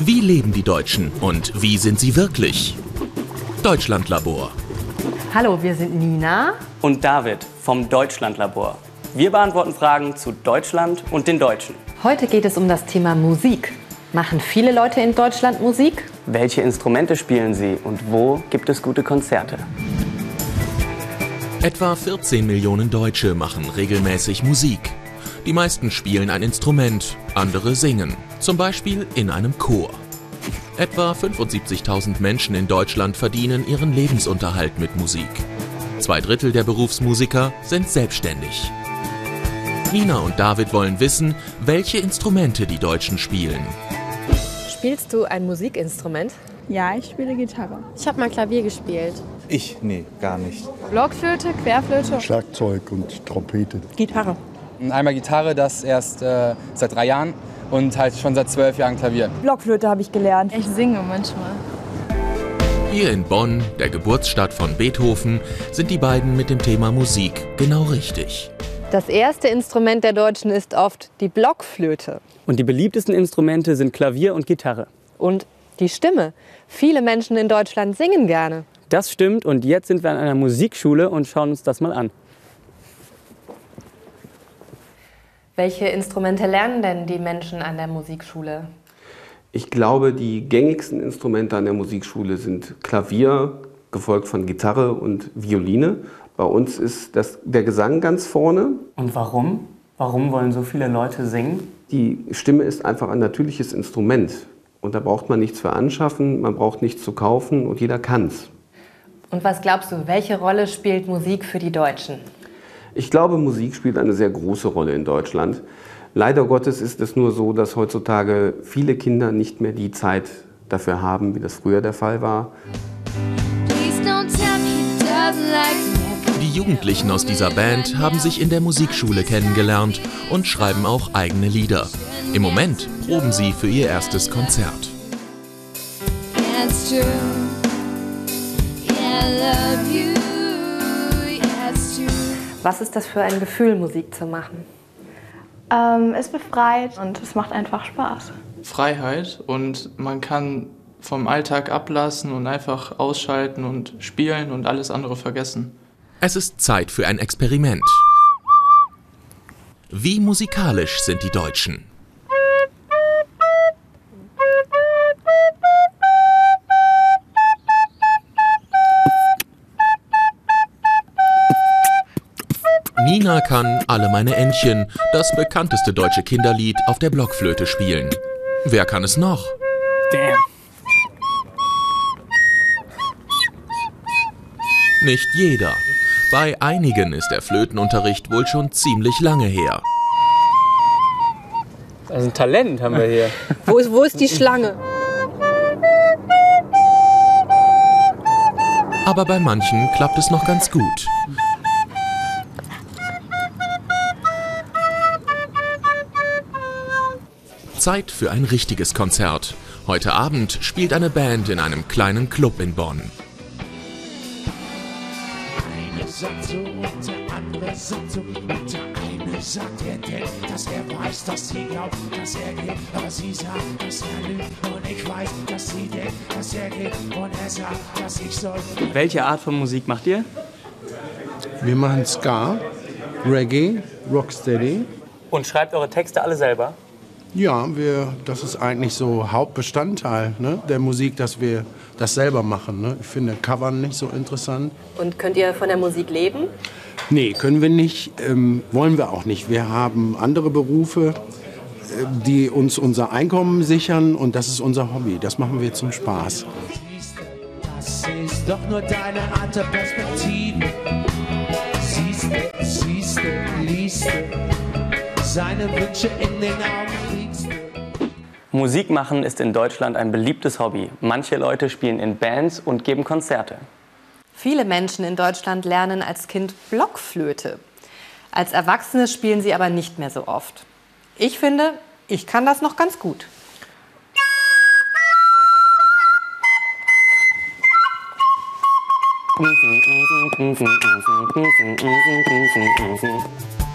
Wie leben die Deutschen und wie sind sie wirklich? Deutschlandlabor. Hallo, wir sind Nina und David vom Deutschlandlabor. Wir beantworten Fragen zu Deutschland und den Deutschen. Heute geht es um das Thema Musik. Machen viele Leute in Deutschland Musik? Welche Instrumente spielen sie und wo gibt es gute Konzerte? Etwa 14 Millionen Deutsche machen regelmäßig Musik. Die meisten spielen ein Instrument, andere singen, zum Beispiel in einem Chor. Etwa 75.000 Menschen in Deutschland verdienen ihren Lebensunterhalt mit Musik. Zwei Drittel der Berufsmusiker sind selbstständig. Nina und David wollen wissen, welche Instrumente die Deutschen spielen. Spielst du ein Musikinstrument? Ja, ich spiele Gitarre. Ich habe mal Klavier gespielt. Ich? Nee, gar nicht. Blockflöte, Querflöte. Schlagzeug und Trompete. Gitarre. Einmal Gitarre, das erst äh, seit drei Jahren und halt schon seit zwölf Jahren Klavier. Blockflöte habe ich gelernt. Ich singe manchmal. Hier in Bonn, der Geburtsstadt von Beethoven, sind die beiden mit dem Thema Musik genau richtig. Das erste Instrument der Deutschen ist oft die Blockflöte. Und die beliebtesten Instrumente sind Klavier und Gitarre. Und die Stimme. Viele Menschen in Deutschland singen gerne. Das stimmt und jetzt sind wir an einer Musikschule und schauen uns das mal an. Welche Instrumente lernen denn die Menschen an der Musikschule? Ich glaube, die gängigsten Instrumente an der Musikschule sind Klavier, gefolgt von Gitarre und Violine. Bei uns ist das, der Gesang ganz vorne. Und warum? Warum wollen so viele Leute singen? Die Stimme ist einfach ein natürliches Instrument. Und da braucht man nichts für anschaffen, man braucht nichts zu kaufen und jeder kann's. Und was glaubst du, welche Rolle spielt Musik für die Deutschen? Ich glaube, Musik spielt eine sehr große Rolle in Deutschland. Leider Gottes ist es nur so, dass heutzutage viele Kinder nicht mehr die Zeit dafür haben, wie das früher der Fall war. Die Jugendlichen aus dieser Band haben sich in der Musikschule kennengelernt und schreiben auch eigene Lieder. Im Moment proben sie für ihr erstes Konzert. Was ist das für ein Gefühl, Musik zu machen? Ähm, es befreit und es macht einfach Spaß. Freiheit und man kann vom Alltag ablassen und einfach ausschalten und spielen und alles andere vergessen. Es ist Zeit für ein Experiment. Wie musikalisch sind die Deutschen? Nina kann Alle meine Entchen, das bekannteste deutsche Kinderlied, auf der Blockflöte spielen. Wer kann es noch? Damn. Nicht jeder. Bei einigen ist der Flötenunterricht wohl schon ziemlich lange her. Also ein Talent haben wir hier. wo, ist, wo ist die Schlange? Aber bei manchen klappt es noch ganz gut. Zeit für ein richtiges Konzert. Heute Abend spielt eine Band in einem kleinen Club in Bonn. Eine sagt so und der andere sagt so und der eine sagt er denkt, dass er weiß, dass sie glaubt, dass er geht, aber sie sagt, dass er lügt und ich weiß, dass sie denkt, dass er geht und er sagt, dass ich soll. Welche Art von Musik macht ihr? Wir machen Ska, Reggae, Rocksteady. Und schreibt eure Texte alle selber? Ja, wir, das ist eigentlich so Hauptbestandteil ne, der Musik, dass wir das selber machen. Ne? Ich finde Covern nicht so interessant. Und könnt ihr von der Musik leben? Nee, können wir nicht, ähm, wollen wir auch nicht. Wir haben andere Berufe, äh, die uns unser Einkommen sichern und das ist unser Hobby. Das machen wir zum Spaß. Das ist doch nur deine andere Perspektive. Siehst du, siehst du, liest du, seine Wünsche in den Augen. Musik machen ist in Deutschland ein beliebtes Hobby. Manche Leute spielen in Bands und geben Konzerte. Viele Menschen in Deutschland lernen als Kind Blockflöte. Als Erwachsene spielen sie aber nicht mehr so oft. Ich finde, ich kann das noch ganz gut.